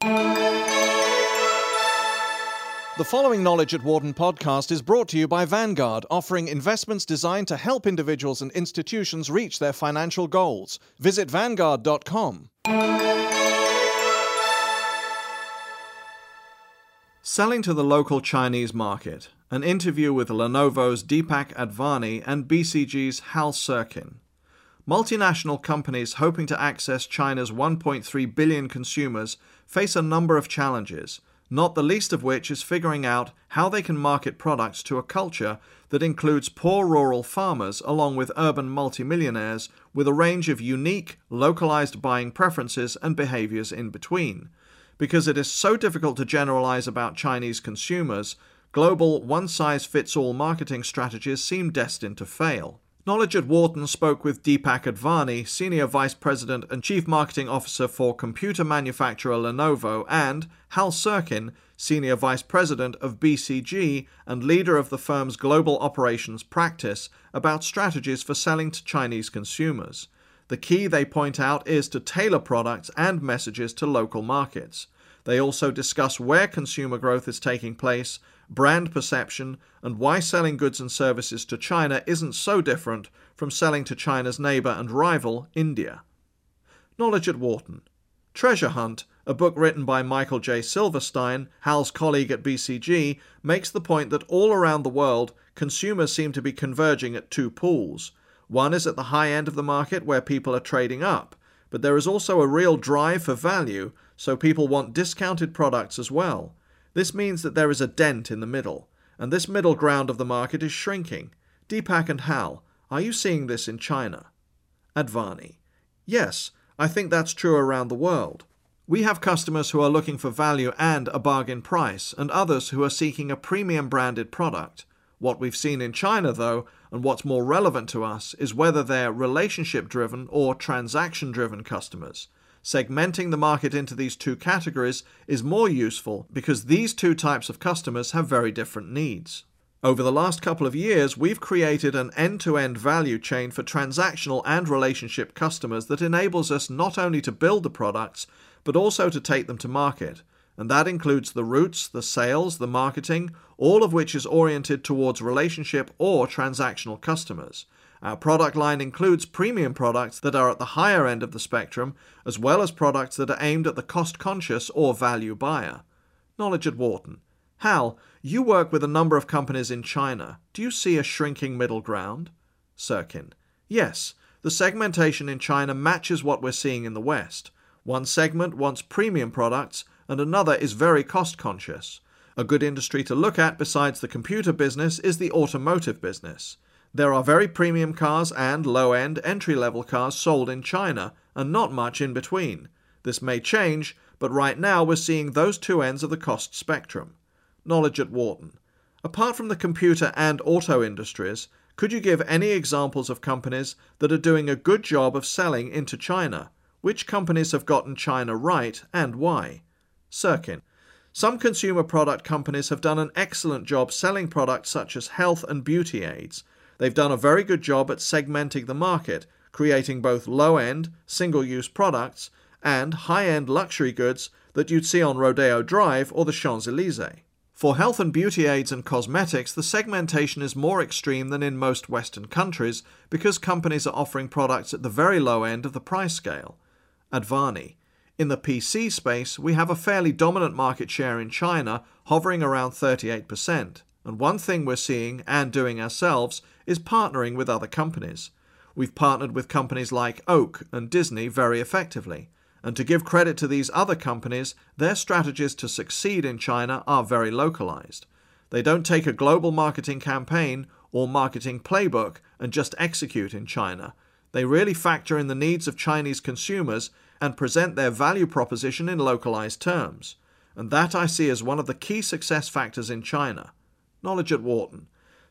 The following Knowledge at Wharton podcast is brought to you by Vanguard, offering investments designed to help individuals and institutions reach their financial goals. Visit Vanguard.com. Selling to the local Chinese market. An interview with Lenovo's Deepak Advani and BCG's Hal Sirkin. Multinational companies hoping to access China's 1.3 billion consumers face a number of challenges not the least of which is figuring out how they can market products to a culture that includes poor rural farmers along with urban multimillionaires with a range of unique, localized buying preferences and behaviors in between. Because it is so difficult to generalize about Chinese consumers, global one size fits all marketing strategies seem destined to fail. Knowledge at Wharton spoke with Deepak Advani, Senior Vice President and Chief Marketing Officer for computer manufacturer Lenovo, and Hal Sirkin, Senior Vice President of BCG and leader of the firm's global operations practice, about strategies for selling to Chinese consumers. The key, they point out, is to tailor products and messages to local markets. They also discuss where consumer growth is taking place brand perception, and why selling goods and services to China isn't so different from selling to China's neighbour and rival, India. Knowledge at Wharton. Treasure Hunt, a book written by Michael J. Silverstein, Hal's colleague at BCG, makes the point that all around the world, consumers seem to be converging at two pools. One is at the high end of the market where people are trading up, but there is also a real drive for value, so people want discounted products as well. This means that there is a dent in the middle, and this middle ground of the market is shrinking. Deepak and Hal, are you seeing this in China? Advani. Yes, I think that's true around the world. We have customers who are looking for value and a bargain price, and others who are seeking a premium branded product. What we've seen in China, though, and what's more relevant to us, is whether they're relationship driven or transaction driven customers segmenting the market into these two categories is more useful because these two types of customers have very different needs. Over the last couple of years, we've created an end to end value chain for transactional and relationship customers that enables us not only to build the products, but also to take them to market. And that includes the routes, the sales, the marketing, all of which is oriented towards relationship or transactional customers. Our product line includes premium products that are at the higher end of the spectrum, as well as products that are aimed at the cost conscious or value buyer. Knowledge at Wharton. Hal, you work with a number of companies in China. Do you see a shrinking middle ground? Sirkin. Yes, the segmentation in China matches what we're seeing in the West. One segment wants premium products, and another is very cost conscious. A good industry to look at besides the computer business is the automotive business. There are very premium cars and low end entry level cars sold in China, and not much in between. This may change, but right now we're seeing those two ends of the cost spectrum. Knowledge at Wharton. Apart from the computer and auto industries, could you give any examples of companies that are doing a good job of selling into China? Which companies have gotten China right and why? Sirkin. Some consumer product companies have done an excellent job selling products such as health and beauty aids. They've done a very good job at segmenting the market, creating both low end, single use products and high end luxury goods that you'd see on Rodeo Drive or the Champs Elysees. For health and beauty aids and cosmetics, the segmentation is more extreme than in most Western countries because companies are offering products at the very low end of the price scale. Advani. In the PC space, we have a fairly dominant market share in China, hovering around 38%. And one thing we're seeing and doing ourselves is partnering with other companies. We've partnered with companies like Oak and Disney very effectively. And to give credit to these other companies, their strategies to succeed in China are very localized. They don't take a global marketing campaign or marketing playbook and just execute in China. They really factor in the needs of Chinese consumers and present their value proposition in localized terms. And that I see as one of the key success factors in China knowledge at Wharton.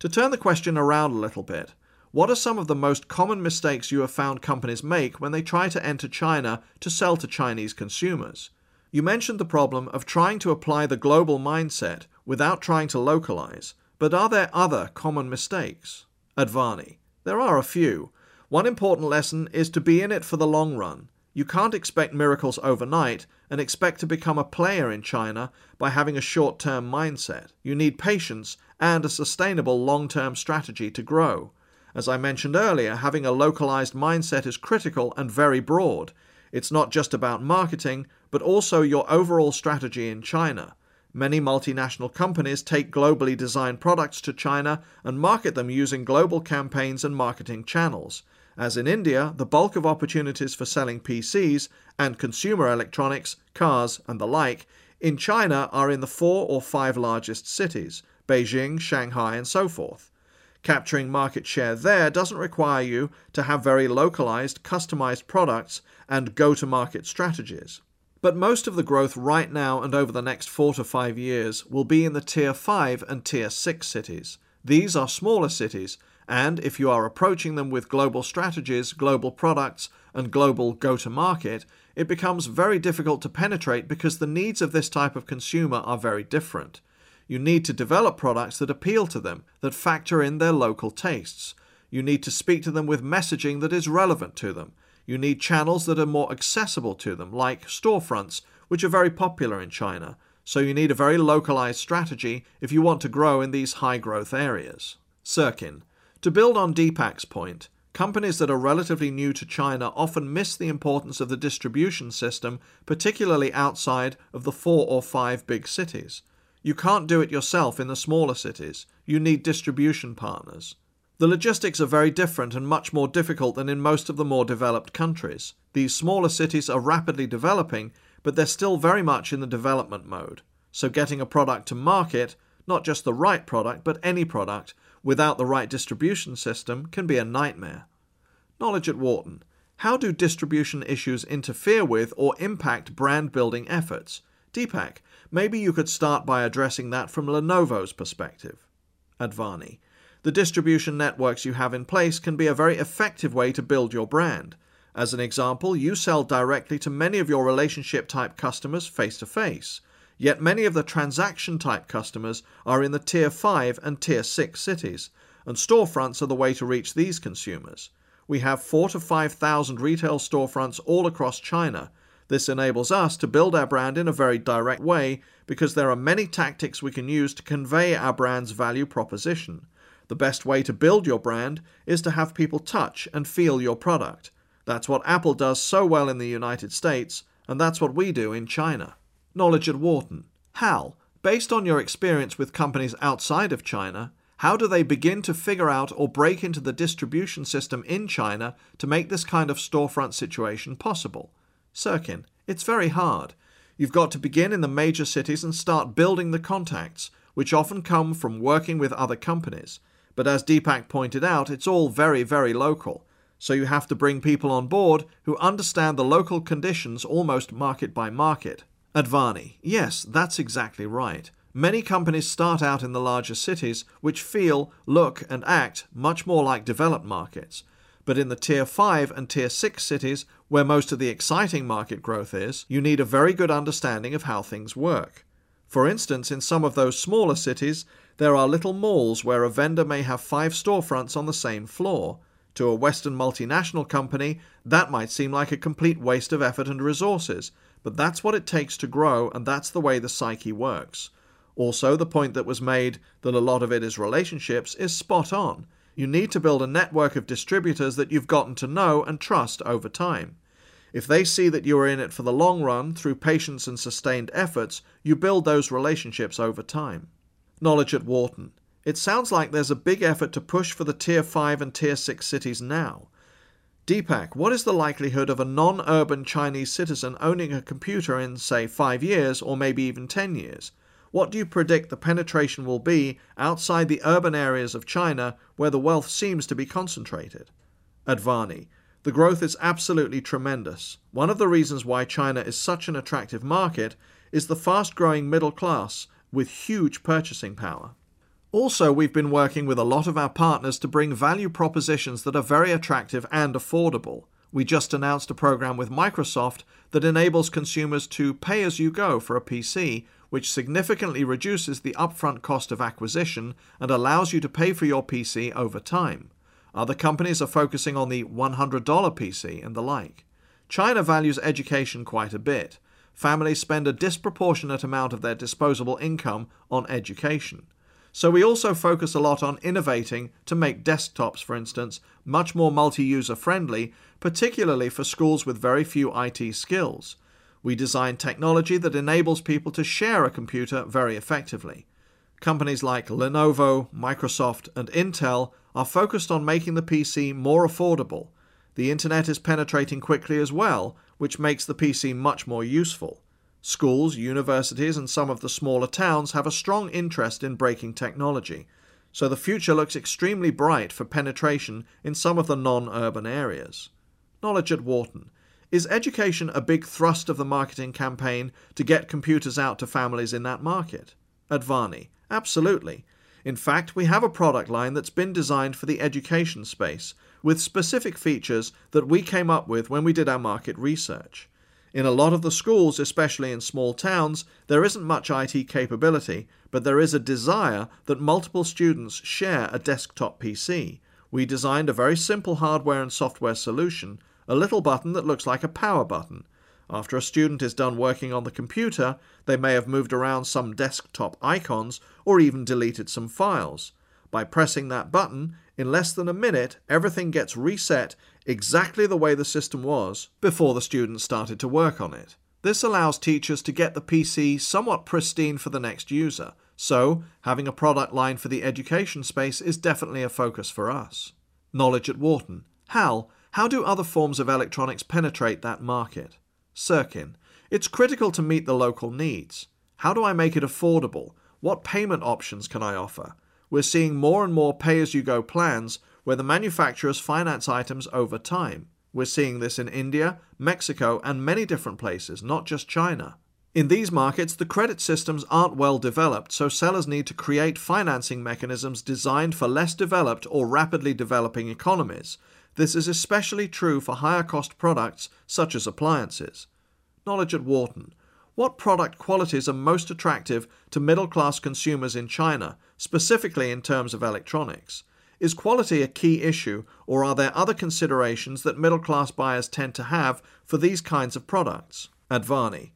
To turn the question around a little bit, what are some of the most common mistakes you have found companies make when they try to enter China to sell to Chinese consumers? You mentioned the problem of trying to apply the global mindset without trying to localize, but are there other common mistakes? Advani. There are a few. One important lesson is to be in it for the long run. You can't expect miracles overnight and expect to become a player in China by having a short term mindset. You need patience and a sustainable long term strategy to grow. As I mentioned earlier, having a localized mindset is critical and very broad. It's not just about marketing, but also your overall strategy in China. Many multinational companies take globally designed products to China and market them using global campaigns and marketing channels. As in India, the bulk of opportunities for selling PCs and consumer electronics, cars, and the like in China are in the four or five largest cities Beijing, Shanghai, and so forth. Capturing market share there doesn't require you to have very localized, customized products and go to market strategies. But most of the growth right now and over the next four to five years will be in the Tier 5 and Tier 6 cities. These are smaller cities and if you are approaching them with global strategies, global products, and global go to market, it becomes very difficult to penetrate because the needs of this type of consumer are very different. You need to develop products that appeal to them, that factor in their local tastes. You need to speak to them with messaging that is relevant to them. You need channels that are more accessible to them, like storefronts, which are very popular in China. So you need a very localized strategy if you want to grow in these high growth areas. Sirkin, to build on Deepak's point, companies that are relatively new to China often miss the importance of the distribution system, particularly outside of the four or five big cities. You can't do it yourself in the smaller cities. You need distribution partners. The logistics are very different and much more difficult than in most of the more developed countries. These smaller cities are rapidly developing, but they're still very much in the development mode. So getting a product to market, not just the right product, but any product, without the right distribution system can be a nightmare. Knowledge at Wharton. How do distribution issues interfere with or impact brand building efforts? Deepak, maybe you could start by addressing that from Lenovo's perspective. Advani. The distribution networks you have in place can be a very effective way to build your brand. As an example, you sell directly to many of your relationship type customers face to face. Yet many of the transaction type customers are in the Tier 5 and Tier 6 cities, and storefronts are the way to reach these consumers. We have 4 to 5,000 retail storefronts all across China. This enables us to build our brand in a very direct way because there are many tactics we can use to convey our brand's value proposition. The best way to build your brand is to have people touch and feel your product. That's what Apple does so well in the United States, and that's what we do in China. Knowledge at Wharton. Hal, based on your experience with companies outside of China, how do they begin to figure out or break into the distribution system in China to make this kind of storefront situation possible? Sirkin, it's very hard. You've got to begin in the major cities and start building the contacts, which often come from working with other companies. But as Deepak pointed out, it's all very, very local. So you have to bring people on board who understand the local conditions almost market by market. Advani. Yes, that's exactly right. Many companies start out in the larger cities, which feel, look, and act much more like developed markets. But in the Tier 5 and Tier 6 cities, where most of the exciting market growth is, you need a very good understanding of how things work. For instance, in some of those smaller cities, there are little malls where a vendor may have five storefronts on the same floor. To a Western multinational company, that might seem like a complete waste of effort and resources, but that's what it takes to grow, and that's the way the psyche works. Also, the point that was made that a lot of it is relationships is spot on. You need to build a network of distributors that you've gotten to know and trust over time. If they see that you are in it for the long run through patience and sustained efforts, you build those relationships over time. Knowledge at Wharton. It sounds like there's a big effort to push for the Tier 5 and Tier 6 cities now. Deepak, what is the likelihood of a non urban Chinese citizen owning a computer in, say, five years or maybe even ten years? What do you predict the penetration will be outside the urban areas of China where the wealth seems to be concentrated? Advani, the growth is absolutely tremendous. One of the reasons why China is such an attractive market is the fast growing middle class with huge purchasing power. Also, we've been working with a lot of our partners to bring value propositions that are very attractive and affordable. We just announced a program with Microsoft that enables consumers to pay as you go for a PC, which significantly reduces the upfront cost of acquisition and allows you to pay for your PC over time. Other companies are focusing on the $100 PC and the like. China values education quite a bit. Families spend a disproportionate amount of their disposable income on education. So we also focus a lot on innovating to make desktops, for instance, much more multi user friendly, particularly for schools with very few IT skills. We design technology that enables people to share a computer very effectively. Companies like Lenovo, Microsoft, and Intel are focused on making the PC more affordable. The internet is penetrating quickly as well, which makes the PC much more useful. Schools, universities, and some of the smaller towns have a strong interest in breaking technology, so the future looks extremely bright for penetration in some of the non urban areas. Knowledge at Wharton. Is education a big thrust of the marketing campaign to get computers out to families in that market? Advani. Absolutely. In fact, we have a product line that's been designed for the education space, with specific features that we came up with when we did our market research. In a lot of the schools, especially in small towns, there isn't much IT capability, but there is a desire that multiple students share a desktop PC. We designed a very simple hardware and software solution, a little button that looks like a power button. After a student is done working on the computer, they may have moved around some desktop icons or even deleted some files. By pressing that button, in less than a minute, everything gets reset exactly the way the system was before the students started to work on it. This allows teachers to get the PC somewhat pristine for the next user, so having a product line for the education space is definitely a focus for us. Knowledge at Wharton. Hal, how do other forms of electronics penetrate that market? Sirkin. It's critical to meet the local needs. How do I make it affordable? What payment options can I offer? We're seeing more and more pay as you go plans where the manufacturers finance items over time. We're seeing this in India, Mexico, and many different places, not just China. In these markets, the credit systems aren't well developed, so sellers need to create financing mechanisms designed for less developed or rapidly developing economies. This is especially true for higher cost products such as appliances. Knowledge at Wharton. What product qualities are most attractive to middle class consumers in China, specifically in terms of electronics? Is quality a key issue, or are there other considerations that middle class buyers tend to have for these kinds of products? Advani.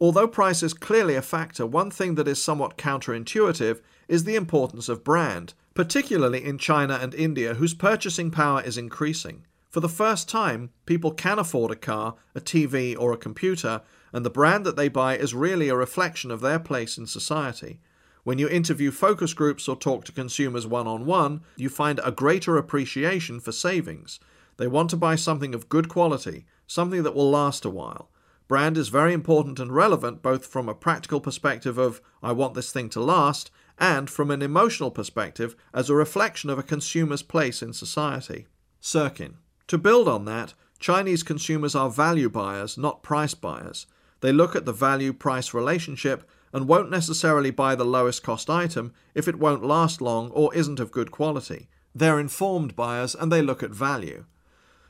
Although price is clearly a factor, one thing that is somewhat counterintuitive is the importance of brand, particularly in China and India, whose purchasing power is increasing. For the first time, people can afford a car, a TV, or a computer and the brand that they buy is really a reflection of their place in society. When you interview focus groups or talk to consumers one on one, you find a greater appreciation for savings. They want to buy something of good quality, something that will last a while. Brand is very important and relevant both from a practical perspective of, I want this thing to last, and from an emotional perspective as a reflection of a consumer's place in society. Sirkin. To build on that, Chinese consumers are value buyers, not price buyers. They look at the value price relationship and won't necessarily buy the lowest cost item if it won't last long or isn't of good quality. They're informed buyers and they look at value.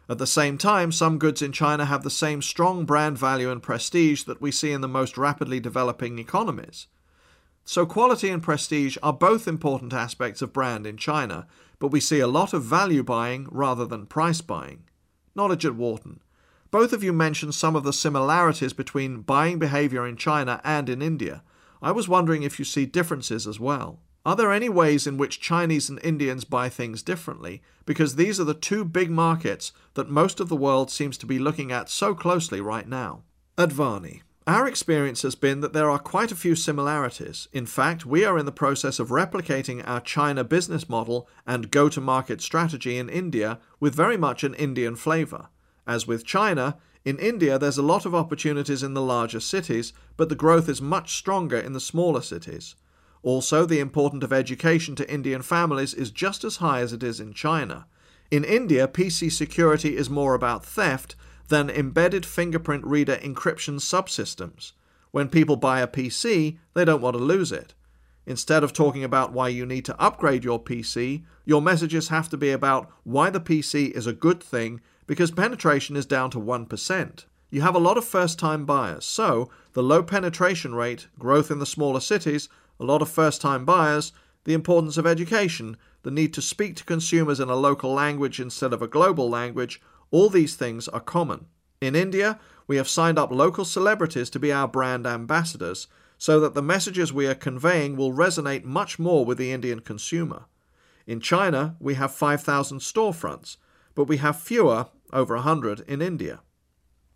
At the same time, some goods in China have the same strong brand value and prestige that we see in the most rapidly developing economies. So, quality and prestige are both important aspects of brand in China, but we see a lot of value buying rather than price buying. Knowledge at Wharton. Both of you mentioned some of the similarities between buying behavior in China and in India. I was wondering if you see differences as well. Are there any ways in which Chinese and Indians buy things differently? Because these are the two big markets that most of the world seems to be looking at so closely right now. Advani. Our experience has been that there are quite a few similarities. In fact, we are in the process of replicating our China business model and go to market strategy in India with very much an Indian flavour. As with China, in India there's a lot of opportunities in the larger cities, but the growth is much stronger in the smaller cities. Also, the importance of education to Indian families is just as high as it is in China. In India, PC security is more about theft than embedded fingerprint reader encryption subsystems. When people buy a PC, they don't want to lose it. Instead of talking about why you need to upgrade your PC, your messages have to be about why the PC is a good thing because penetration is down to 1%. You have a lot of first time buyers, so the low penetration rate, growth in the smaller cities, a lot of first time buyers, the importance of education, the need to speak to consumers in a local language instead of a global language, all these things are common. In India, we have signed up local celebrities to be our brand ambassadors so that the messages we are conveying will resonate much more with the Indian consumer. In China, we have 5,000 storefronts, but we have fewer, over 100, in India.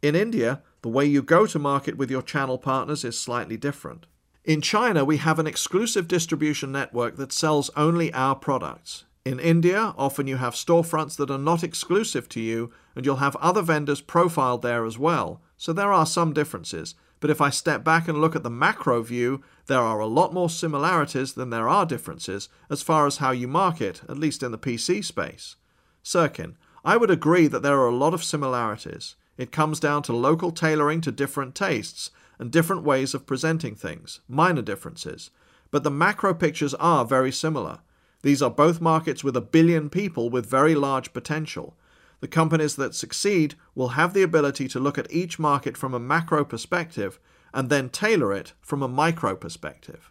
In India, the way you go to market with your channel partners is slightly different. In China, we have an exclusive distribution network that sells only our products. In India, often you have storefronts that are not exclusive to you, and you'll have other vendors profiled there as well, so there are some differences. But if I step back and look at the macro view, there are a lot more similarities than there are differences as far as how you market, at least in the PC space. Sirkin, I would agree that there are a lot of similarities. It comes down to local tailoring to different tastes and different ways of presenting things, minor differences. But the macro pictures are very similar. These are both markets with a billion people with very large potential. The companies that succeed will have the ability to look at each market from a macro perspective and then tailor it from a micro perspective.